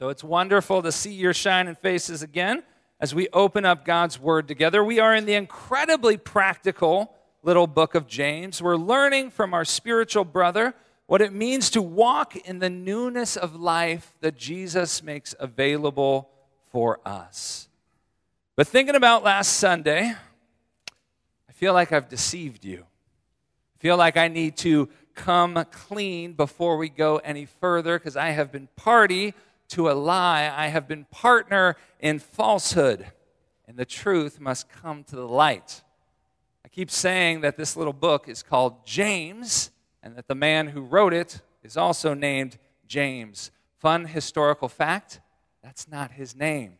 So it's wonderful to see your shining faces again as we open up God's Word together. We are in the incredibly practical little book of James. We're learning from our spiritual brother what it means to walk in the newness of life that Jesus makes available for us. But thinking about last Sunday, I feel like I've deceived you. I feel like I need to come clean before we go any further because I have been party to a lie. I have been partner in falsehood, and the truth must come to the light. I keep saying that this little book is called James, and that the man who wrote it is also named James. Fun historical fact that's not his name.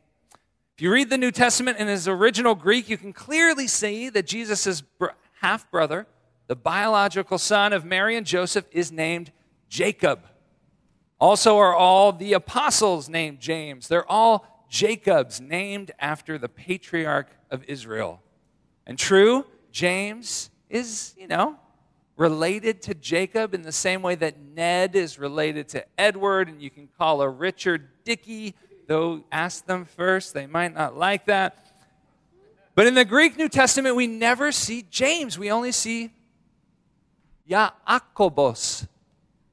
If you read the New Testament in his original Greek, you can clearly see that Jesus' half brother, the biological son of Mary and Joseph, is named Jacob. Also, are all the apostles named James. They're all Jacobs, named after the patriarch of Israel. And true, James is, you know, related to Jacob in the same way that Ned is related to Edward, and you can call a Richard Dickey Though ask them first, they might not like that. But in the Greek New Testament, we never see James. We only see Yaakobos,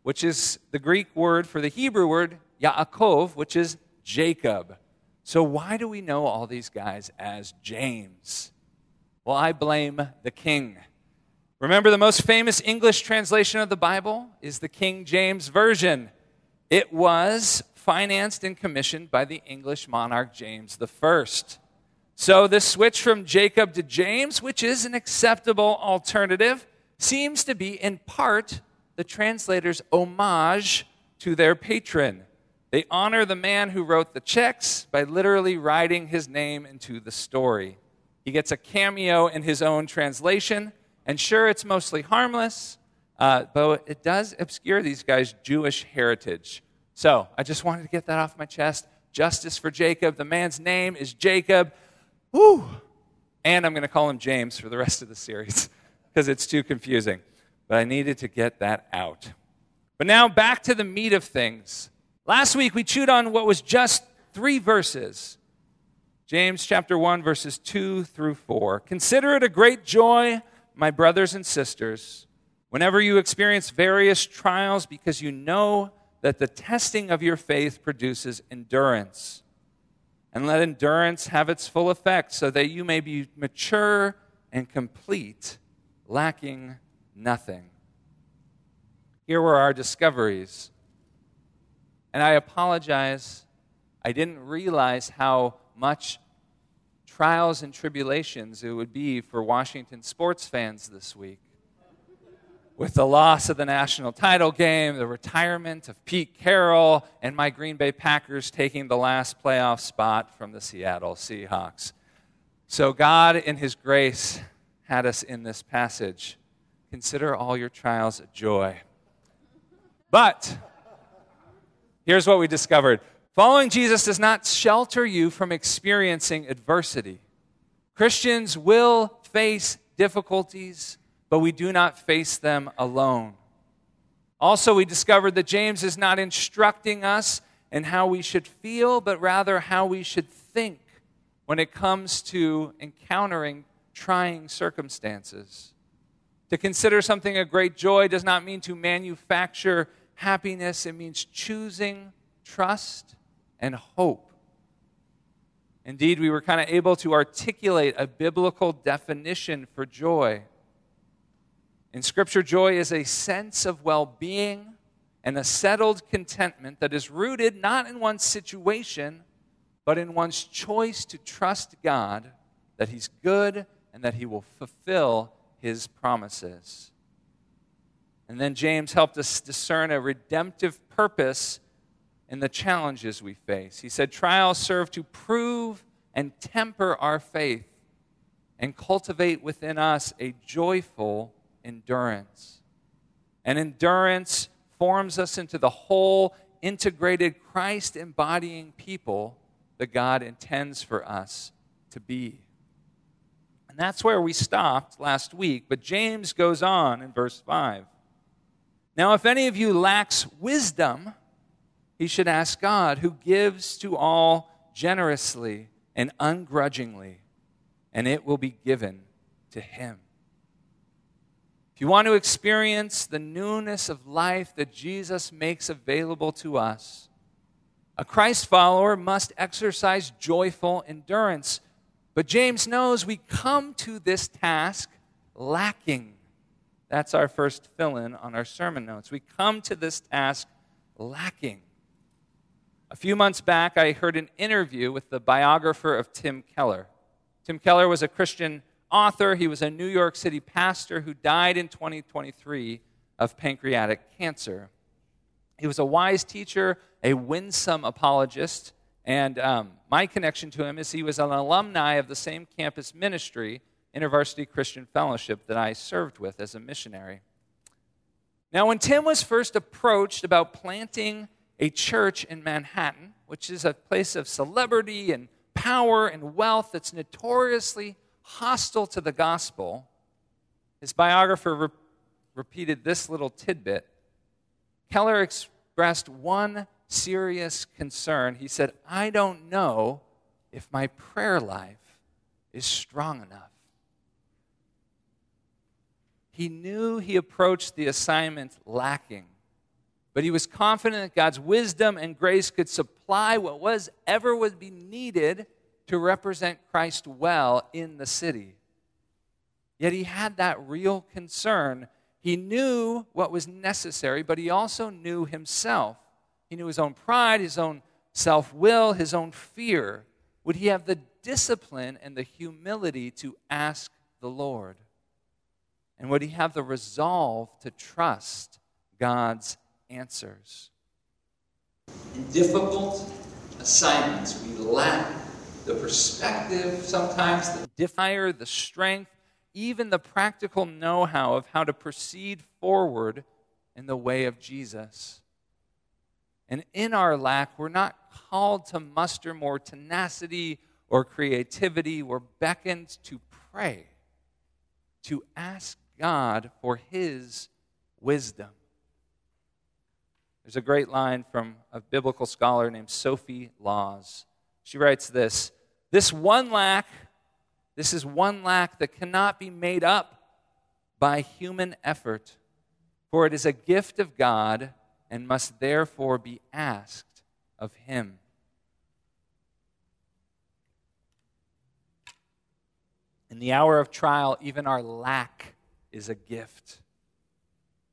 which is the Greek word for the Hebrew word Yaakov, which is Jacob. So why do we know all these guys as James? Well, I blame the king. Remember, the most famous English translation of the Bible is the King James Version. It was financed and commissioned by the English monarch James I. So, this switch from Jacob to James, which is an acceptable alternative, seems to be in part the translator's homage to their patron. They honor the man who wrote the checks by literally writing his name into the story. He gets a cameo in his own translation, and sure, it's mostly harmless, uh, but it does obscure these guys' Jewish heritage. So I just wanted to get that off my chest. Justice for Jacob. The man's name is Jacob. Woo! And I'm going to call him James for the rest of the series because it's too confusing. But I needed to get that out. But now back to the meat of things. Last week we chewed on what was just three verses. James chapter 1 verses 2 through 4. Consider it a great joy, my brothers and sisters, whenever you experience various trials because you know that the testing of your faith produces endurance. And let endurance have its full effect, so that you may be mature and complete, lacking nothing. Here were our discoveries. And I apologize, I didn't realize how much trials and tribulations it would be for Washington sports fans this week with the loss of the national title game, the retirement of Pete Carroll, and my Green Bay Packers taking the last playoff spot from the Seattle Seahawks. So, God, in His grace, had us in this passage. Consider all your trials a joy. But here's what we discovered following Jesus does not shelter you from experiencing adversity. Christians will face difficulties but we do not face them alone. Also, we discovered that James is not instructing us in how we should feel, but rather how we should think when it comes to encountering trying circumstances. To consider something a great joy does not mean to manufacture happiness, it means choosing trust and hope. Indeed, we were kind of able to articulate a biblical definition for joy. In Scripture, joy is a sense of well being and a settled contentment that is rooted not in one's situation, but in one's choice to trust God that He's good and that He will fulfill His promises. And then James helped us discern a redemptive purpose in the challenges we face. He said, Trials serve to prove and temper our faith and cultivate within us a joyful endurance. And endurance forms us into the whole integrated Christ embodying people that God intends for us to be. And that's where we stopped last week. But James goes on in verse 5. Now, if any of you lacks wisdom, he should ask God, who gives to all generously and ungrudgingly, and it will be given to him. If you want to experience the newness of life that Jesus makes available to us, a Christ follower must exercise joyful endurance. But James knows we come to this task lacking. That's our first fill in on our sermon notes. We come to this task lacking. A few months back, I heard an interview with the biographer of Tim Keller. Tim Keller was a Christian author, he was a New York City pastor who died in 2023 of pancreatic cancer. He was a wise teacher, a winsome apologist, and um, my connection to him is he was an alumni of the same campus ministry, InterVarsity Christian Fellowship, that I served with as a missionary. Now, when Tim was first approached about planting a church in Manhattan, which is a place of celebrity and power and wealth that's notoriously hostile to the gospel, his biographer re- repeated this little tidbit. Keller expressed one serious concern. He said, I don't know if my prayer life is strong enough. He knew he approached the assignment lacking but he was confident that God's wisdom and grace could supply what was ever would be needed to represent Christ well in the city. Yet he had that real concern. He knew what was necessary, but he also knew himself. He knew his own pride, his own self will, his own fear. Would he have the discipline and the humility to ask the Lord? And would he have the resolve to trust God's answers. In difficult assignments, we lack the perspective, sometimes the desire, the strength, even the practical know how of how to proceed forward in the way of Jesus. And in our lack, we're not called to muster more tenacity or creativity. We're beckoned to pray, to ask God for His wisdom. There's a great line from a biblical scholar named Sophie Laws. She writes this This one lack, this is one lack that cannot be made up by human effort, for it is a gift of God and must therefore be asked of Him. In the hour of trial, even our lack is a gift.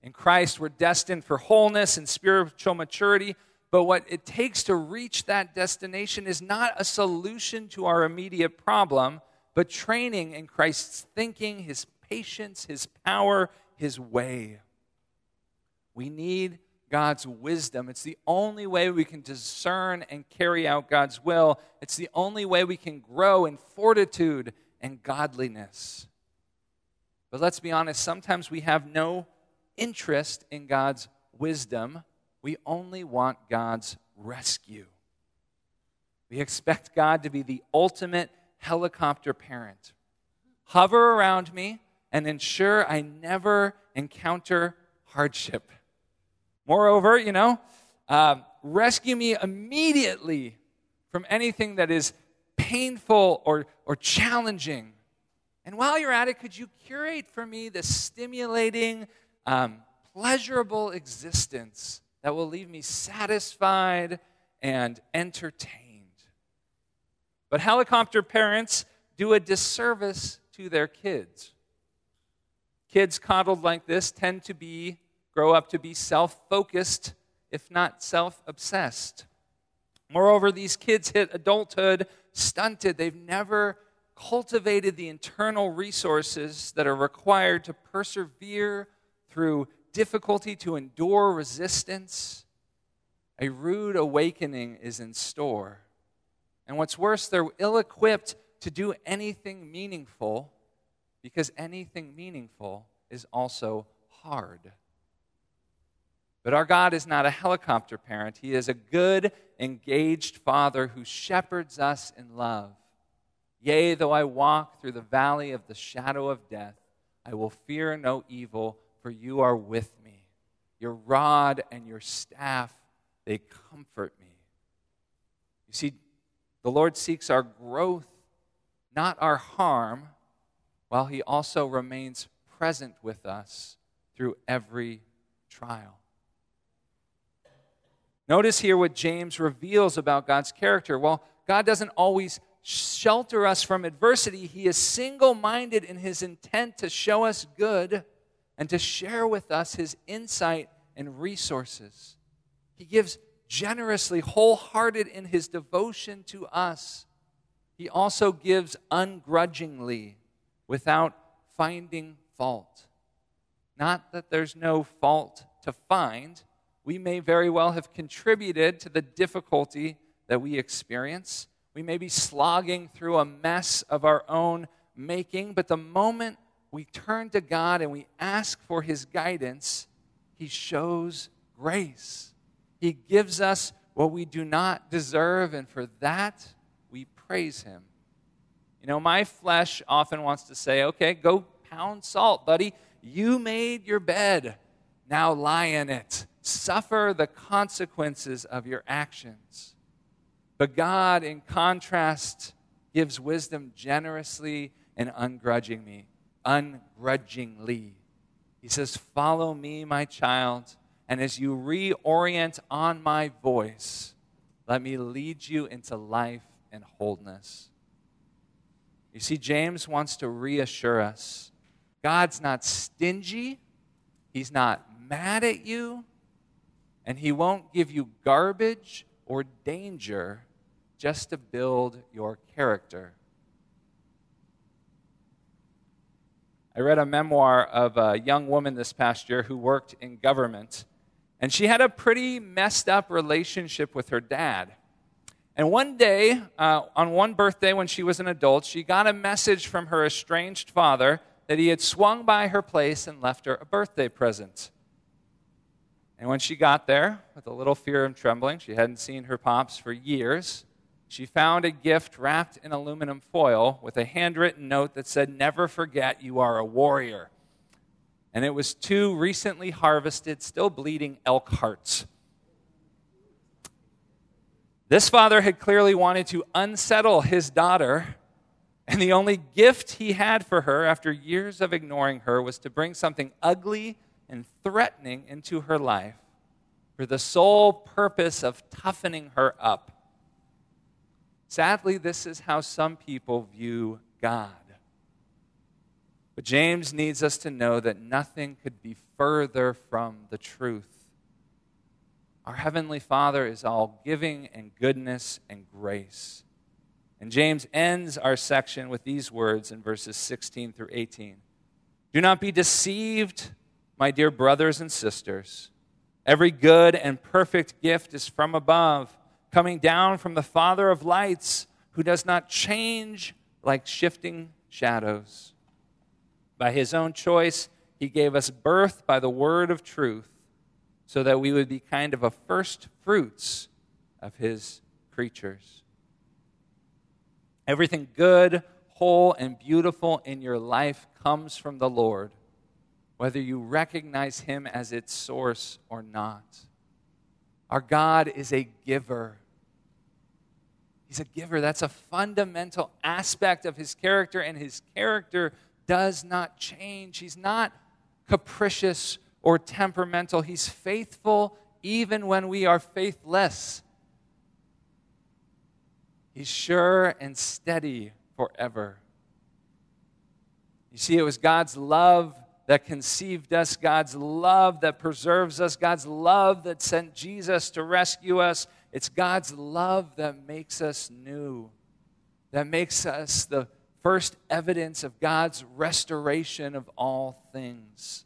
In Christ, we're destined for wholeness and spiritual maturity. But what it takes to reach that destination is not a solution to our immediate problem, but training in Christ's thinking, his patience, his power, his way. We need God's wisdom. It's the only way we can discern and carry out God's will. It's the only way we can grow in fortitude and godliness. But let's be honest, sometimes we have no interest in God's wisdom. We only want God's rescue. We expect God to be the ultimate helicopter parent. Hover around me and ensure I never encounter hardship. Moreover, you know, uh, rescue me immediately from anything that is painful or, or challenging. And while you're at it, could you curate for me the stimulating, um, pleasurable existence that will leave me satisfied and entertained. But helicopter parents do a disservice to their kids. Kids coddled like this tend to be grow up to be self-focused, if not self-obsessed. Moreover, these kids hit adulthood stunted. They've never cultivated the internal resources that are required to persevere through difficulty to endure resistance, a rude awakening is in store. And what's worse, they're ill equipped to do anything meaningful because anything meaningful is also hard. But our God is not a helicopter parent. He is a good, engaged Father who shepherds us in love. Yea, though I walk through the valley of the shadow of death, I will fear no evil, for you are with me. Your rod and your staff, they comfort me. You see, the Lord seeks our growth, not our harm, while He also remains present with us through every trial. Notice here what James reveals about God's character. Well, God doesn't always shelter us from adversity, He is single minded in His intent to show us good and to share with us His insight and resources. He gives generously, wholehearted in His devotion to us. He also gives ungrudgingly without finding fault. Not that there's no fault to find. We may very well have contributed to the difficulty that we experience. We may be slogging through a mess of our own making, but the moment we turn to God and we ask for His guidance, He shows grace. He gives us what we do not deserve, and for that, we praise Him. You know, my flesh often wants to say, okay, go pound salt, buddy. You made your bed. Now lie in it. Suffer the consequences of your actions. But God, in contrast, gives wisdom generously and ungrudgingly. Ungrudgingly. He says, Follow me, my child, and as you reorient on my voice, let me lead you into life and wholeness. You see, James wants to reassure us God's not stingy, He's not mad at you, and He won't give you garbage or danger just to build your character. I read a memoir of a young woman this past year who worked in government, and she had a pretty messed up relationship with her dad. And one day, uh, on one birthday when she was an adult, she got a message from her estranged father that he had swung by her place and left her a birthday present. And when she got there, with a little fear and trembling, she hadn't seen her pops for years, she found a gift wrapped in aluminum foil with a handwritten note that said, Never forget you are a warrior. And it was two recently harvested, still bleeding elk hearts. This father had clearly wanted to unsettle his daughter, and the only gift he had for her after years of ignoring her was to bring something ugly and threatening into her life for the sole purpose of toughening her up. Sadly, this is how some people view God. But James needs us to know that nothing could be further from the truth. Our Heavenly Father is all giving and goodness and grace. And James ends our section with these words in verses 16 through 18 Do not be deceived my dear brothers and sisters, every good and perfect gift is from above, coming down from the Father of lights, who does not change like shifting shadows. By his own choice, he gave us birth by the word of truth, so that we would be kind of a first fruits of his creatures. Everything good, whole, and beautiful in your life comes from the Lord whether you recognize Him as its source or not. Our God is a giver. He's a giver. That's a fundamental aspect of His character, and His character does not change. He's not capricious or temperamental. He's faithful even when we are faithless. He's sure and steady forever. You see, it was God's love that conceived us, God's love that preserves us, God's love that sent Jesus to rescue us. It's God's love that makes us new, that makes us the first evidence of God's restoration of all things.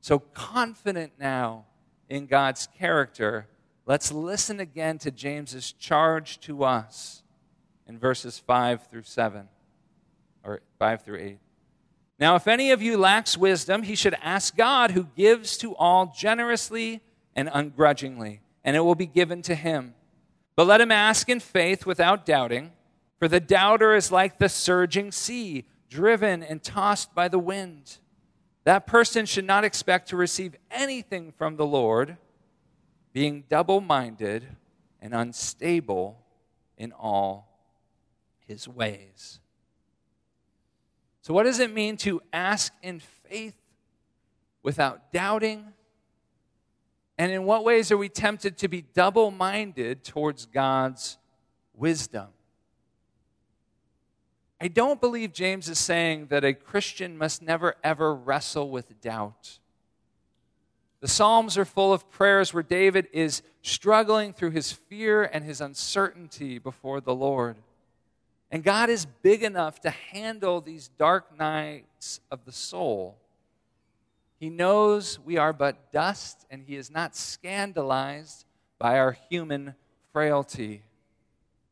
So confident now in God's character, let's listen again to James's charge to us in verses 5 through 7, or 5 through 8. Now, if any of you lacks wisdom, he should ask God, who gives to all generously and ungrudgingly, and it will be given to him. But let him ask in faith without doubting, for the doubter is like the surging sea, driven and tossed by the wind. That person should not expect to receive anything from the Lord. being double minded and unstable in all his ways. So, what does it mean to ask in faith without doubting? And in what ways are we tempted to be double minded towards God's wisdom? I don't believe James is saying that a Christian must never ever wrestle with doubt. The Psalms are full of prayers where David is struggling through his fear and his uncertainty before the Lord. And God is big enough to handle these dark nights of the soul. He knows we are but dust, and He is not scandalized by our human frailty.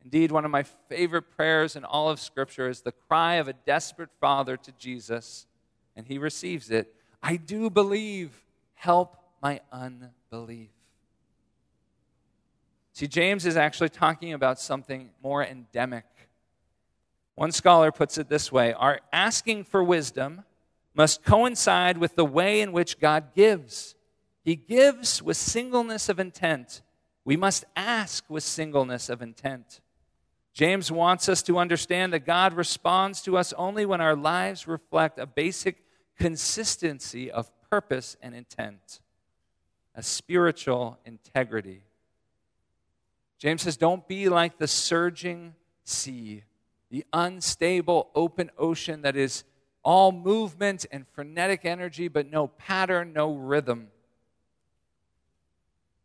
Indeed, one of my favorite prayers in all of Scripture is the cry of a desperate father to Jesus, and He receives it I do believe, help my unbelief. See, James is actually talking about something more endemic. One scholar puts it this way Our asking for wisdom must coincide with the way in which God gives. He gives with singleness of intent. We must ask with singleness of intent. James wants us to understand that God responds to us only when our lives reflect a basic consistency of purpose and intent a spiritual integrity. James says, Don't be like the surging sea, the unstable open ocean that is all movement and frenetic energy, but no pattern, no rhythm.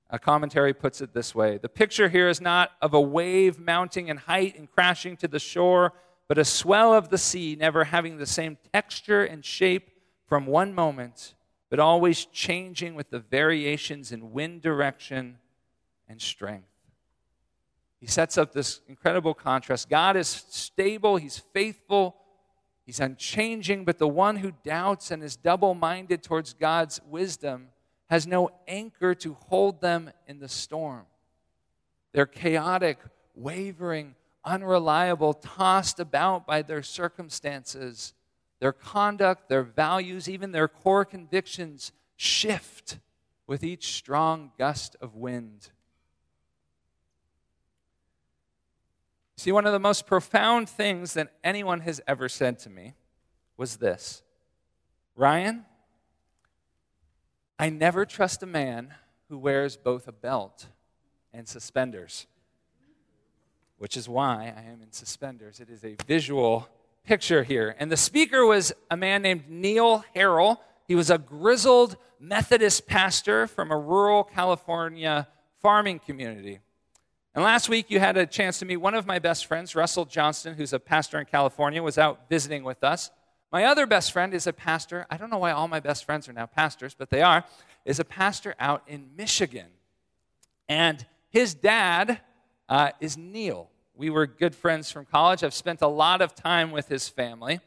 A commentary puts it this way The picture here is not of a wave mounting in height and crashing to the shore, but a swell of the sea, never having the same texture and shape from one moment but always changing with the variations in wind direction and strength. He sets up this incredible contrast. God is stable, He's faithful, He's unchanging, but the one who doubts and is double minded towards God's wisdom has no anchor to hold them in the storm. They're chaotic, wavering, unreliable, tossed about by their circumstances their conduct, their values, even their core convictions shift with each strong gust of wind. See, one of the most profound things that anyone has ever said to me was this Ryan, I never trust a man who wears both a belt and suspenders, which is why I am in suspenders. It is a visual picture here. And the speaker was a man named Neil Harrell. He was a grizzled Methodist pastor from a rural California farming community. And last week, you had a chance to meet one of my best friends, Russell Johnston, who's a pastor in California, was out visiting with us. My other best friend is a pastor. I don't know why all my best friends are now pastors, but they are. Is a pastor out in Michigan. And his dad uh, is Neil. We were good friends from college. I've spent a lot of time with his family.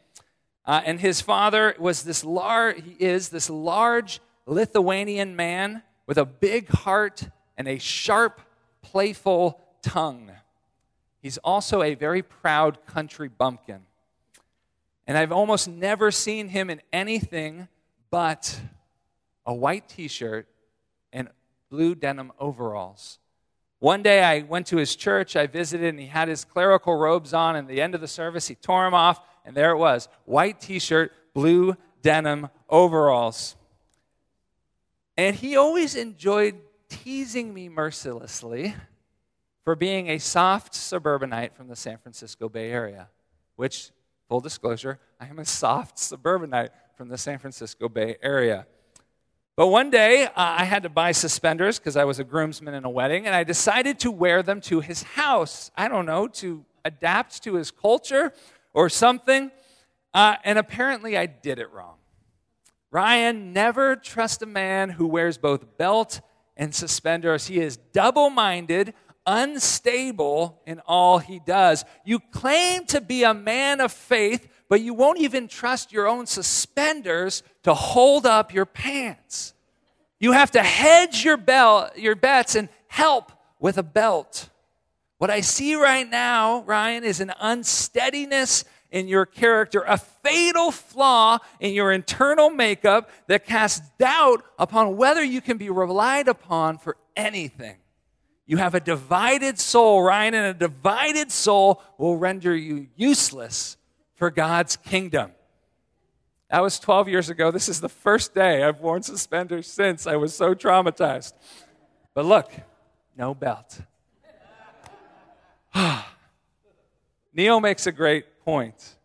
Uh, and his father was this large, he is this large Lithuanian man with a big heart and a sharp, playful tongue. He's also a very proud country bumpkin. And I've almost never seen him in anything but a white t shirt and blue denim overalls. One day I went to his church, I visited, and he had his clerical robes on. And at the end of the service, he tore them off, and there it was white t shirt, blue denim overalls. And he always enjoyed teasing me mercilessly for being a soft suburbanite from the San Francisco Bay Area, which, full disclosure, I am a soft suburbanite from the San Francisco Bay Area. But one day, uh, I had to buy suspenders because I was a groomsman in a wedding, and I decided to wear them to his house. I don't know, to adapt to his culture or something. Uh, and apparently, I did it wrong. Ryan, never trust a man who wears both belt and suspenders. He is double minded, unstable in all he does. You claim to be a man of faith, but you won't even trust your own suspenders to hold up your pants. You have to hedge your belt, your bets and help with a belt. What I see right now, Ryan, is an unsteadiness in your character, a fatal flaw in your internal makeup that casts doubt upon whether you can be relied upon for anything. You have a divided soul, Ryan, and a divided soul will render you useless for God's kingdom. That was 12 years ago. This is the first day I've worn suspenders since. I was so traumatized. But look, no belt. Neil makes a great point.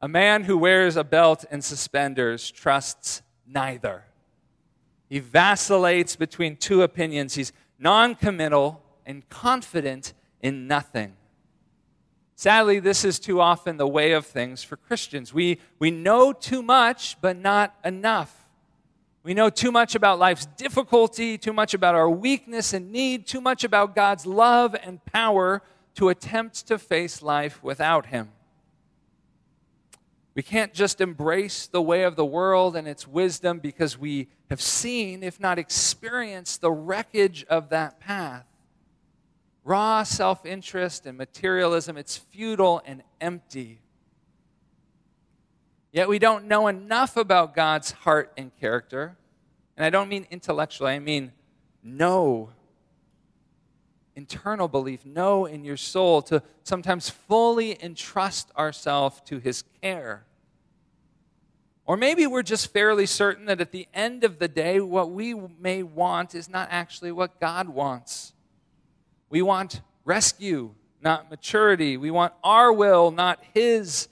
A man who wears a belt and suspenders trusts neither. He vacillates between two opinions. He's non committal and confident in nothing. Sadly, this is too often the way of things for Christians. We, we know too much, but not enough. We know too much about life's difficulty, too much about our weakness and need, too much about God's love and power to attempt to face life without Him. We can't just embrace the way of the world and its wisdom because we have seen, if not experienced, the wreckage of that path. Raw self interest and materialism, it's futile and empty. Yet we don't know enough about God's heart and character. And I don't mean intellectually, I mean know. Internal belief, know in your soul to sometimes fully entrust ourselves to His care. Or maybe we're just fairly certain that at the end of the day, what we may want is not actually what God wants. We want rescue, not maturity. We want our will, not His,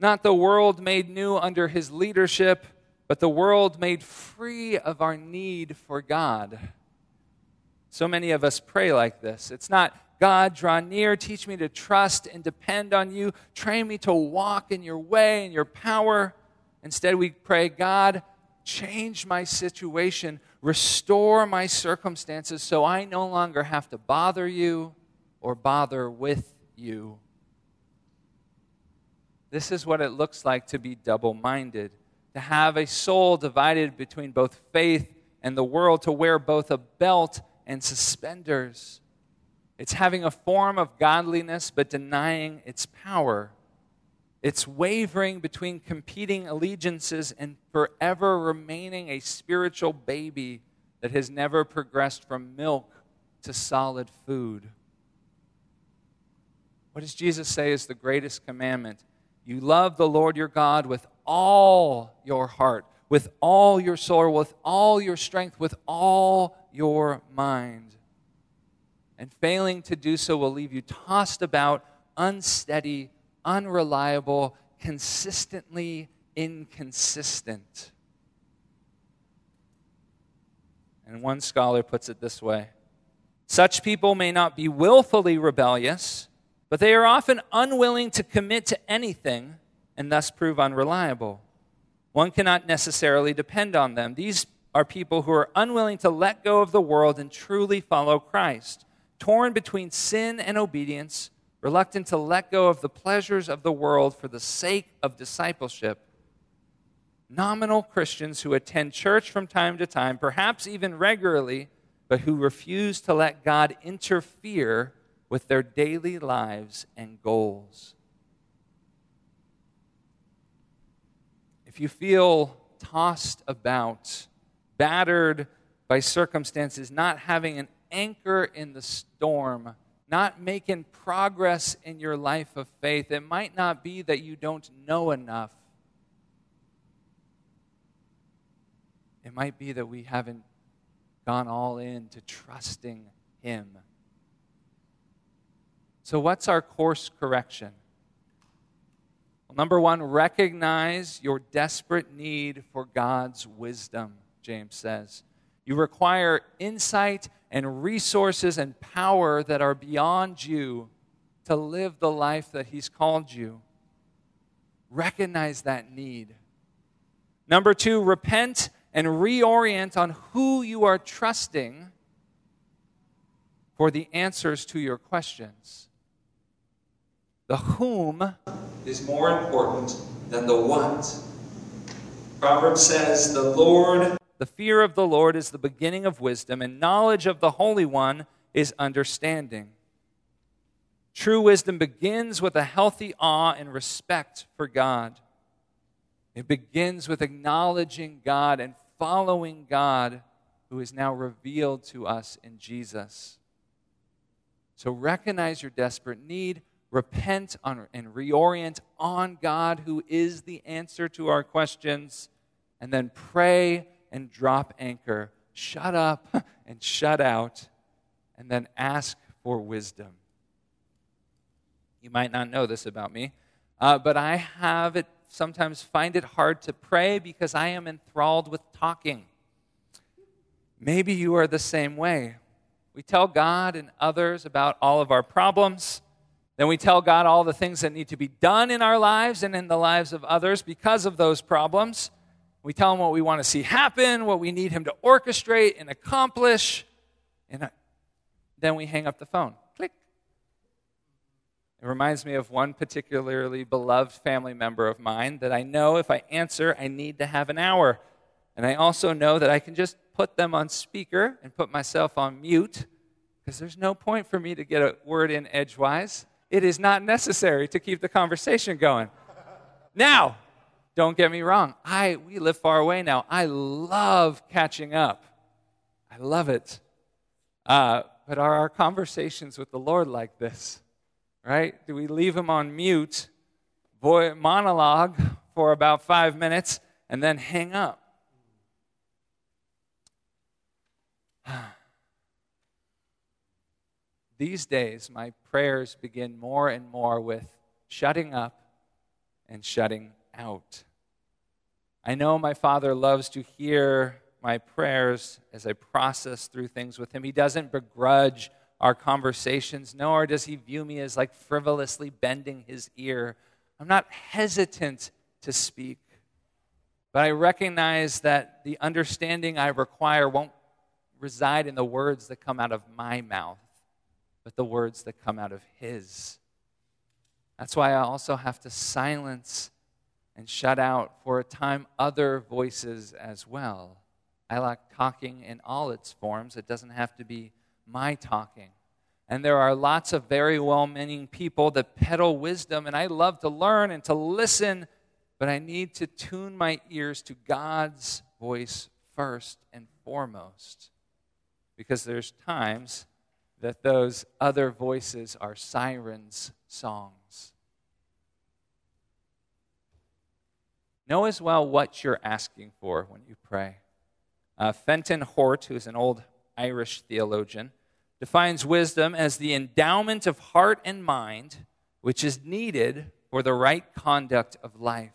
not the world made new under His leadership, but the world made free of our need for God. So many of us pray like this. It's not, God, draw near, teach me to trust and depend on you, train me to walk in your way and your power. Instead, we pray, God, change my situation, restore my circumstances so I no longer have to bother you or bother with you. This is what it looks like to be double minded, to have a soul divided between both faith and the world, to wear both a belt and suspenders. It's having a form of godliness but denying its power. It's wavering between competing allegiances and forever remaining a spiritual baby that has never progressed from milk to solid food. What does Jesus say is the greatest commandment? You love the Lord your God with all your heart, with all your soul, with all your strength, with all your mind. And failing to do so will leave you tossed about, unsteady, unreliable, consistently inconsistent. And one scholar puts it this way Such people may not be willfully rebellious, but they are often unwilling to commit to anything and thus prove unreliable. One cannot necessarily depend on them. These are people who are unwilling to let go of the world and truly follow Christ, torn between sin and obedience reluctant to let go of the pleasures of the world for the sake of discipleship. Nominal Christians who attend church from time to time, perhaps even regularly, but who refuse to let God interfere with their daily lives and goals. If you feel tossed about, battered by circumstances, not having an anchor in the storm, not making progress in your life of faith, it might not be that you don't know enough. It might be that we haven't gone all in to trusting Him. So, what's our course correction? Number one, recognize your desperate need for God's wisdom, James says. You require insight and resources and power that are beyond you to live the life that He's called you. Recognize that need. Number two, repent and reorient on who you are trusting for the answers to your questions. The whom is more important than the what. Proverbs says, The Lord the fear of the Lord is the beginning of wisdom, and knowledge of the Holy One is understanding. True wisdom begins with a healthy awe and respect for God. It begins with acknowledging God and following God who is now revealed to us in Jesus. So recognize your desperate need, repent on, and reorient on God, who is the answer to our questions, and then pray and drop anchor. Shut up and shut out, and then ask for wisdom. You might not know this about me, uh, but I have it sometimes find it hard to pray because I am enthralled with talking. Maybe you are the same way. We tell God and others about all of our problems. Then we tell God all the things that need to be done in our lives and in the lives of others because of those problems. We tell Him what we want to see happen, what we need Him to orchestrate and accomplish. And then we hang up the phone. Click. It reminds me of one particularly beloved family member of mine that I know if I answer, I need to have an hour. And I also know that I can just put them on speaker and put myself on mute because there's no point for me to get a word in edgewise. It is not necessary to keep the conversation going. Now, don't get me wrong. I we live far away now. I love catching up. I love it. Uh, but are our conversations with the Lord like this? Right? Do we leave him on mute, boy, monologue for about five minutes, and then hang up? These days, my prayers begin more and more with shutting up and shutting out. I know my Father loves to hear my prayers as I process through things with Him. He doesn't begrudge our conversations, nor does He view me as like frivolously bending His ear. I'm not hesitant to speak, but I recognize that the understanding I require won't reside in the words that come out of my mouth, but the words that come out of His. That's why I also have to silence and shut out for a time other voices as well. I like talking in all its forms. It doesn't have to be my talking. And there are lots of very well meaning people that peddle wisdom, and I love to learn and to listen, but I need to tune my ears to God's voice first and foremost because there's times that those other voices are sirens' songs. Know as well what you're asking for when you pray. Uh, Fenton Hort, who's an old Irish theologian, defines wisdom as the endowment of heart and mind which is needed for the right conduct of life.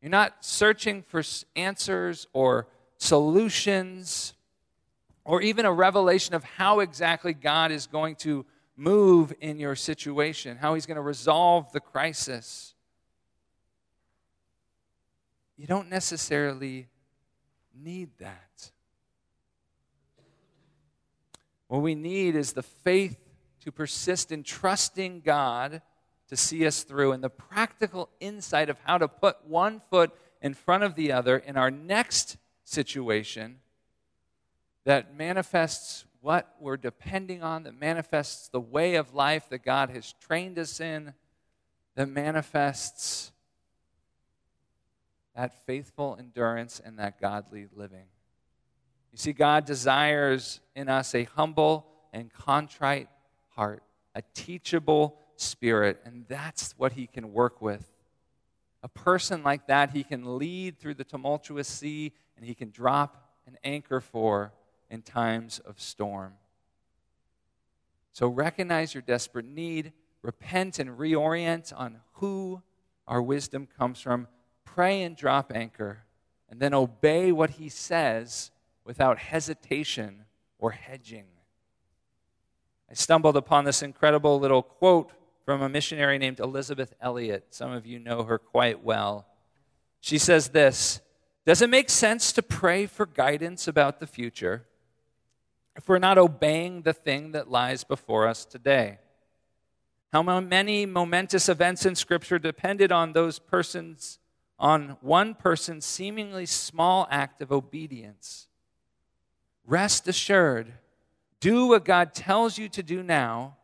You're not searching for answers or solutions or even a revelation of how exactly God is going to move in your situation, how He's going to resolve the crisis. You don't necessarily need that. What we need is the faith to persist in trusting God to see us through and the practical insight of how to put one foot in front of the other in our next situation that manifests what we're depending on, that manifests the way of life that God has trained us in, that manifests that faithful endurance and that godly living. You see, God desires in us a humble and contrite heart, a teachable spirit, and that's what He can work with. A person like that, He can lead through the tumultuous sea and He can drop an anchor for in times of storm. So recognize your desperate need, repent and reorient on who our wisdom comes from, pray and drop anchor, and then obey what he says without hesitation or hedging. I stumbled upon this incredible little quote from a missionary named Elisabeth Elliot. Some of you know her quite well. She says this Does it make sense to pray for guidance about the future? if we're not obeying the thing that lies before us today? How many momentous events in Scripture depended on those persons, on one person's seemingly small act of obedience? Rest assured, do what God tells you to do now,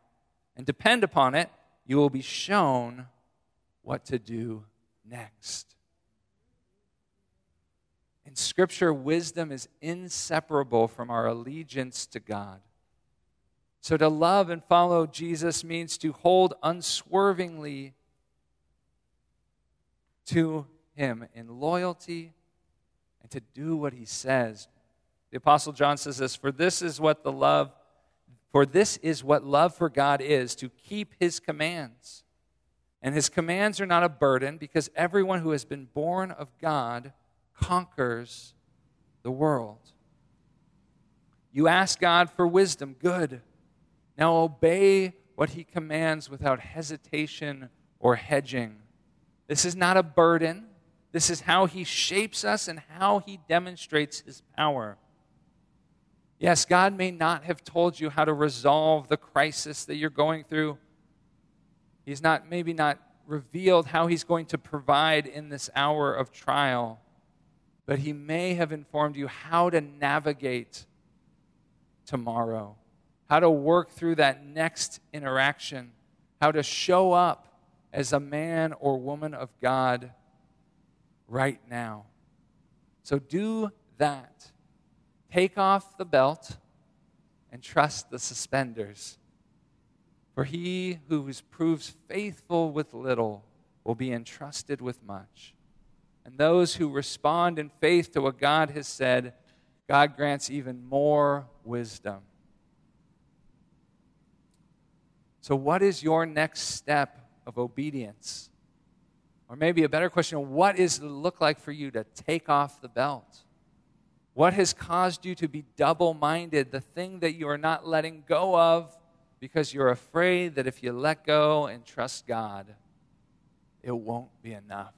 and depend upon it, you will be shown what to do next. In Scripture, wisdom is inseparable from our allegiance to God. So to love and follow Jesus means to hold unswervingly to Him in loyalty and to do what He says. The Apostle John says this For this is what the love, for this is what love for God is, to keep His commands. And His commands are not a burden because everyone who has been born of God conquers the world. You ask God for wisdom, good. Now obey what he commands without hesitation or hedging. This is not a burden. This is how he shapes us and how he demonstrates his power. Yes, God may not have told you how to resolve the crisis that you're going through. He's not maybe not revealed how he's going to provide in this hour of trial, but he may have informed you how to navigate tomorrow how to work through that next interaction, how to show up as a man or woman of God right now. So do that. Take off the belt and trust the suspenders. For he who proves faithful with little will be entrusted with much. And those who respond in faith to what God has said, God grants even more wisdom. So, what is your next step of obedience? Or maybe a better question what does it look like for you to take off the belt? What has caused you to be double minded, the thing that you are not letting go of because you're afraid that if you let go and trust God, it won't be enough?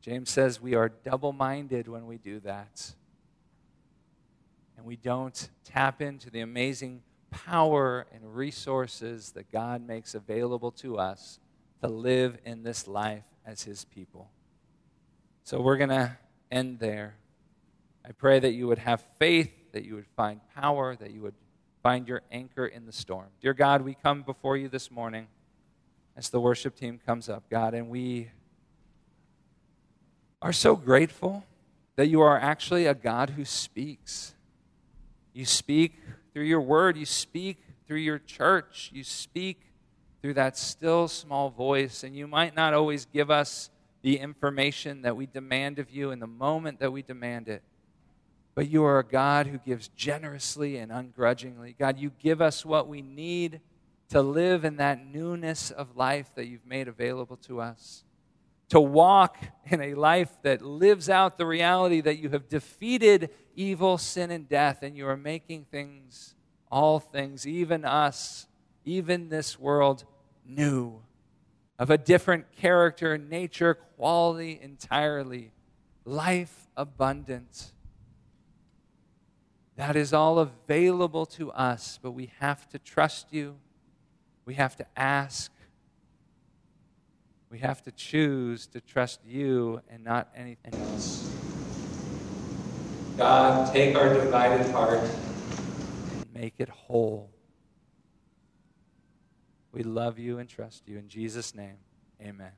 James says we are double minded when we do that. And we don't tap into the amazing power and resources that God makes available to us to live in this life as His people. So we're going to end there. I pray that you would have faith, that you would find power, that you would find your anchor in the storm. Dear God, we come before you this morning as the worship team comes up, God, and we are so grateful that you are actually a God who speaks. You speak through your word, you speak through your church, you speak through that still small voice, and you might not always give us the information that we demand of you in the moment that we demand it. But you are a God who gives generously and ungrudgingly. God, you give us what we need to live in that newness of life that you've made available to us to walk in a life that lives out the reality that you have defeated evil, sin, and death, and you are making things, all things, even us, even this world, new, of a different character, nature, quality entirely, life abundant. That is all available to us, but we have to trust you. We have to ask. We have to choose to trust you and not anything else. God, take our divided heart and make it whole. We love you and trust you. In Jesus' name, amen.